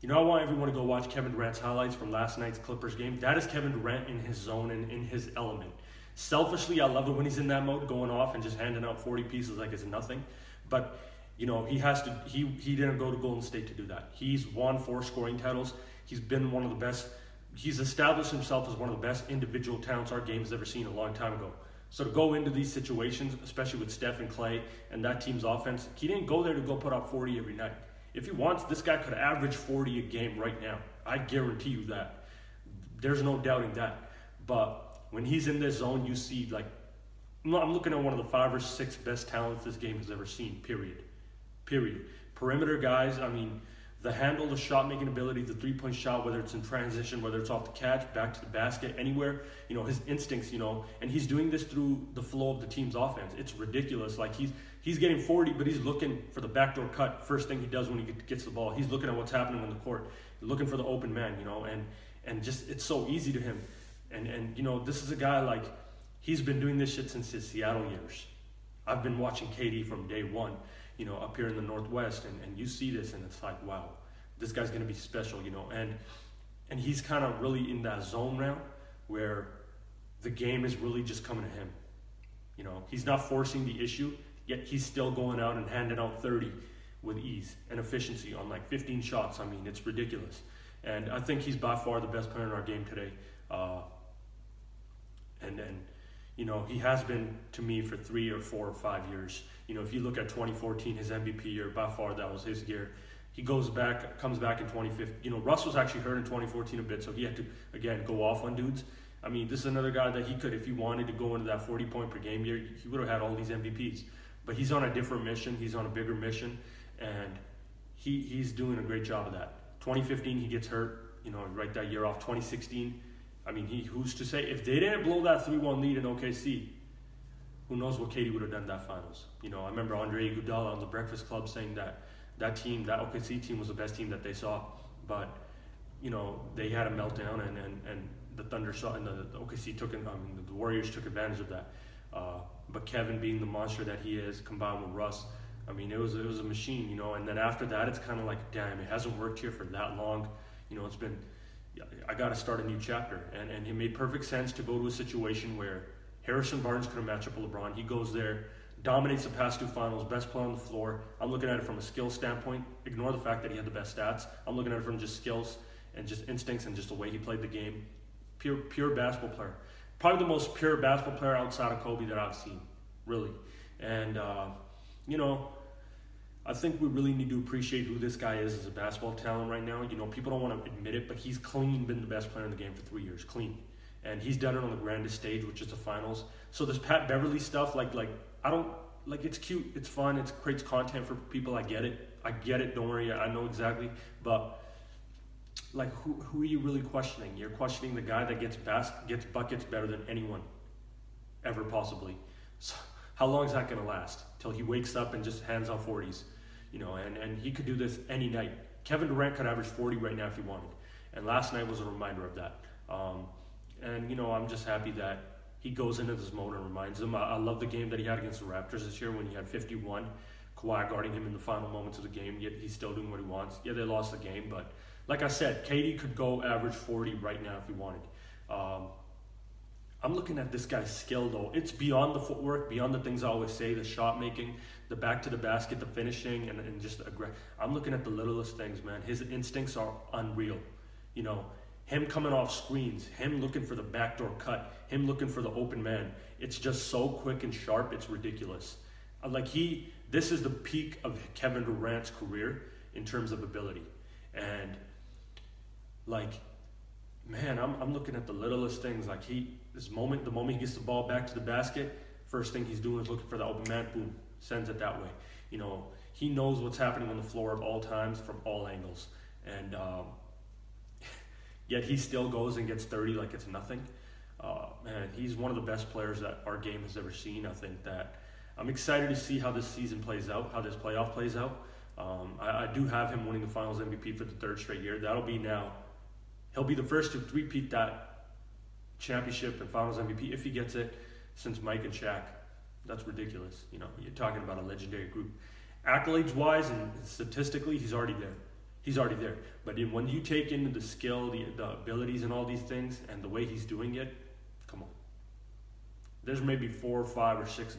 You know, I want everyone to go watch Kevin Durant's highlights from last night's Clippers game. That is Kevin Durant in his zone and in his element. Selfishly, I love it when he's in that mode, going off and just handing out 40 pieces like it's nothing. But you know, he has to. He he didn't go to Golden State to do that. He's won four scoring titles. He's been one of the best. He's established himself as one of the best individual talents our game has ever seen a long time ago. So to go into these situations, especially with Steph and Clay and that team's offense, he didn't go there to go put up 40 every night. If he wants, this guy could average 40 a game right now. I guarantee you that. There's no doubting that. But when he's in this zone, you see like I'm looking at one of the five or six best talents this game has ever seen. Period. Period. Perimeter guys. I mean the handle, the shot making ability, the three point shot, whether it's in transition, whether it's off the catch, back to the basket, anywhere, you know, his instincts, you know, and he's doing this through the flow of the team's offense. It's ridiculous. Like he's he's getting 40, but he's looking for the backdoor cut first thing he does when he gets the ball. He's looking at what's happening on the court, looking for the open man, you know, and and just it's so easy to him. And and you know, this is a guy like he's been doing this shit since his Seattle years. I've been watching KD from day one you know, up here in the Northwest, and, and you see this, and it's like, wow, this guy's to be special, you know, and and he's kind of really in that zone now where the game is really just coming to him. You know, he's not forcing the issue, yet he's still going out and handing out 30 with ease and efficiency on like 15 shots. I mean, it's ridiculous. And I think he's by far the best player in our game today. Uh, and and you know, he has been to me for three or four or five years. You know, if you look at 2014, his MVP year, by far that was his year. He goes back, comes back in 2015. You know, Russ was actually hurt in 2014 a bit, so he had to again go off on dudes. I mean, this is another guy that he could, if he wanted to go into that 40 point per game year, he would have had all these MVPs. But he's on a different mission. He's on a bigger mission, and he he's doing a great job of that. 2015, he gets hurt. You know, right that year off. 2016 I mean, he who's to say if they didn't blow that 3-1 lead in OKC, who knows what KD would have done that finals? You know, I remember Andre Iguodala on the Breakfast Club saying that that team, that OKC team, was the best team that they saw, but you know they had a meltdown and and, and the Thunder saw and the, the OKC took. I mean, the Warriors took advantage of that. Uh, but Kevin, being the monster that he is, combined with Russ, I mean, it was it was a machine, you know. And then after that, it's kind of like, damn, it hasn't worked here for that long. You know, it's been I got to start a new chapter. And, and it made perfect sense to go to a situation where Harrison Barnes couldn't match up with LeBron. He goes there, dominates the past two finals, best player on the floor. I'm looking at it from a skill standpoint. Ignore the fact that he had the best stats. I'm looking at it from just skills and just instincts and just the way he played the game. Pure, pure basketball player. Probably the most pure basketball player outside of Kobe that I've seen, really. And, uh, you know, I think we really need to appreciate who this guy is as a basketball talent right now. You know, people don't want to admit it, but he's clean been the best player in the game for three years, clean, and he's done it on the grandest stage, which is the finals. So this Pat Beverley stuff, like, like I don't like. It's cute, it's fun, it creates content for people. I get it, I get it. Don't worry, I know exactly. But like, who who are you really questioning? You're questioning the guy that gets bas- gets buckets better than anyone ever possibly. So how long is that going to last? Till he wakes up and just hands out forties you know, and, and he could do this any night. Kevin Durant could average 40 right now if he wanted. And last night was a reminder of that. Um, and, you know, I'm just happy that he goes into this mode and reminds them. I, I, love the game that he had against the Raptors this year when he had 51. Kawhi guarding him in the final moments of the game, yet he's still doing what he wants. Yeah, they lost the game, but like I said, KD could go average 40 right now if he wanted. Um, I'm looking at this guy's skill though. It's beyond the footwork, beyond the things I always say, the shot making, the back to the basket, the finishing, and, and just the aggression. I'm looking at the littlest things, man. His instincts are unreal. You know, him coming off screens, him looking for the backdoor cut, him looking for the open man. It's just so quick and sharp, it's ridiculous. Uh, like he, this is the peak of Kevin Durant's career in terms of ability. And like, man, I'm, I'm looking at the littlest things. Like he, this moment, the moment he gets the ball back to the basket, first thing he's doing is looking for the open man, boom, sends it that way. You know, he knows what's happening on the floor at all times from all angles. And um, yet he still goes and gets 30 like it's nothing. Uh, man, he's one of the best players that our game has ever seen. I think that I'm excited to see how this season plays out, how this playoff plays out. Um, I, I, do have him winning the Finals MVP for the third straight year. That'll be now. He'll be the first to repeat that championship and Finals MVP if he gets it since Mike and Shaq that's ridiculous. You know, you're talking about a legendary group. Accolades wise and statistically, he's already there. He's already there. But when you take into the skill, the, the abilities, and all these things, and the way he's doing it, come on. There's maybe four or five or six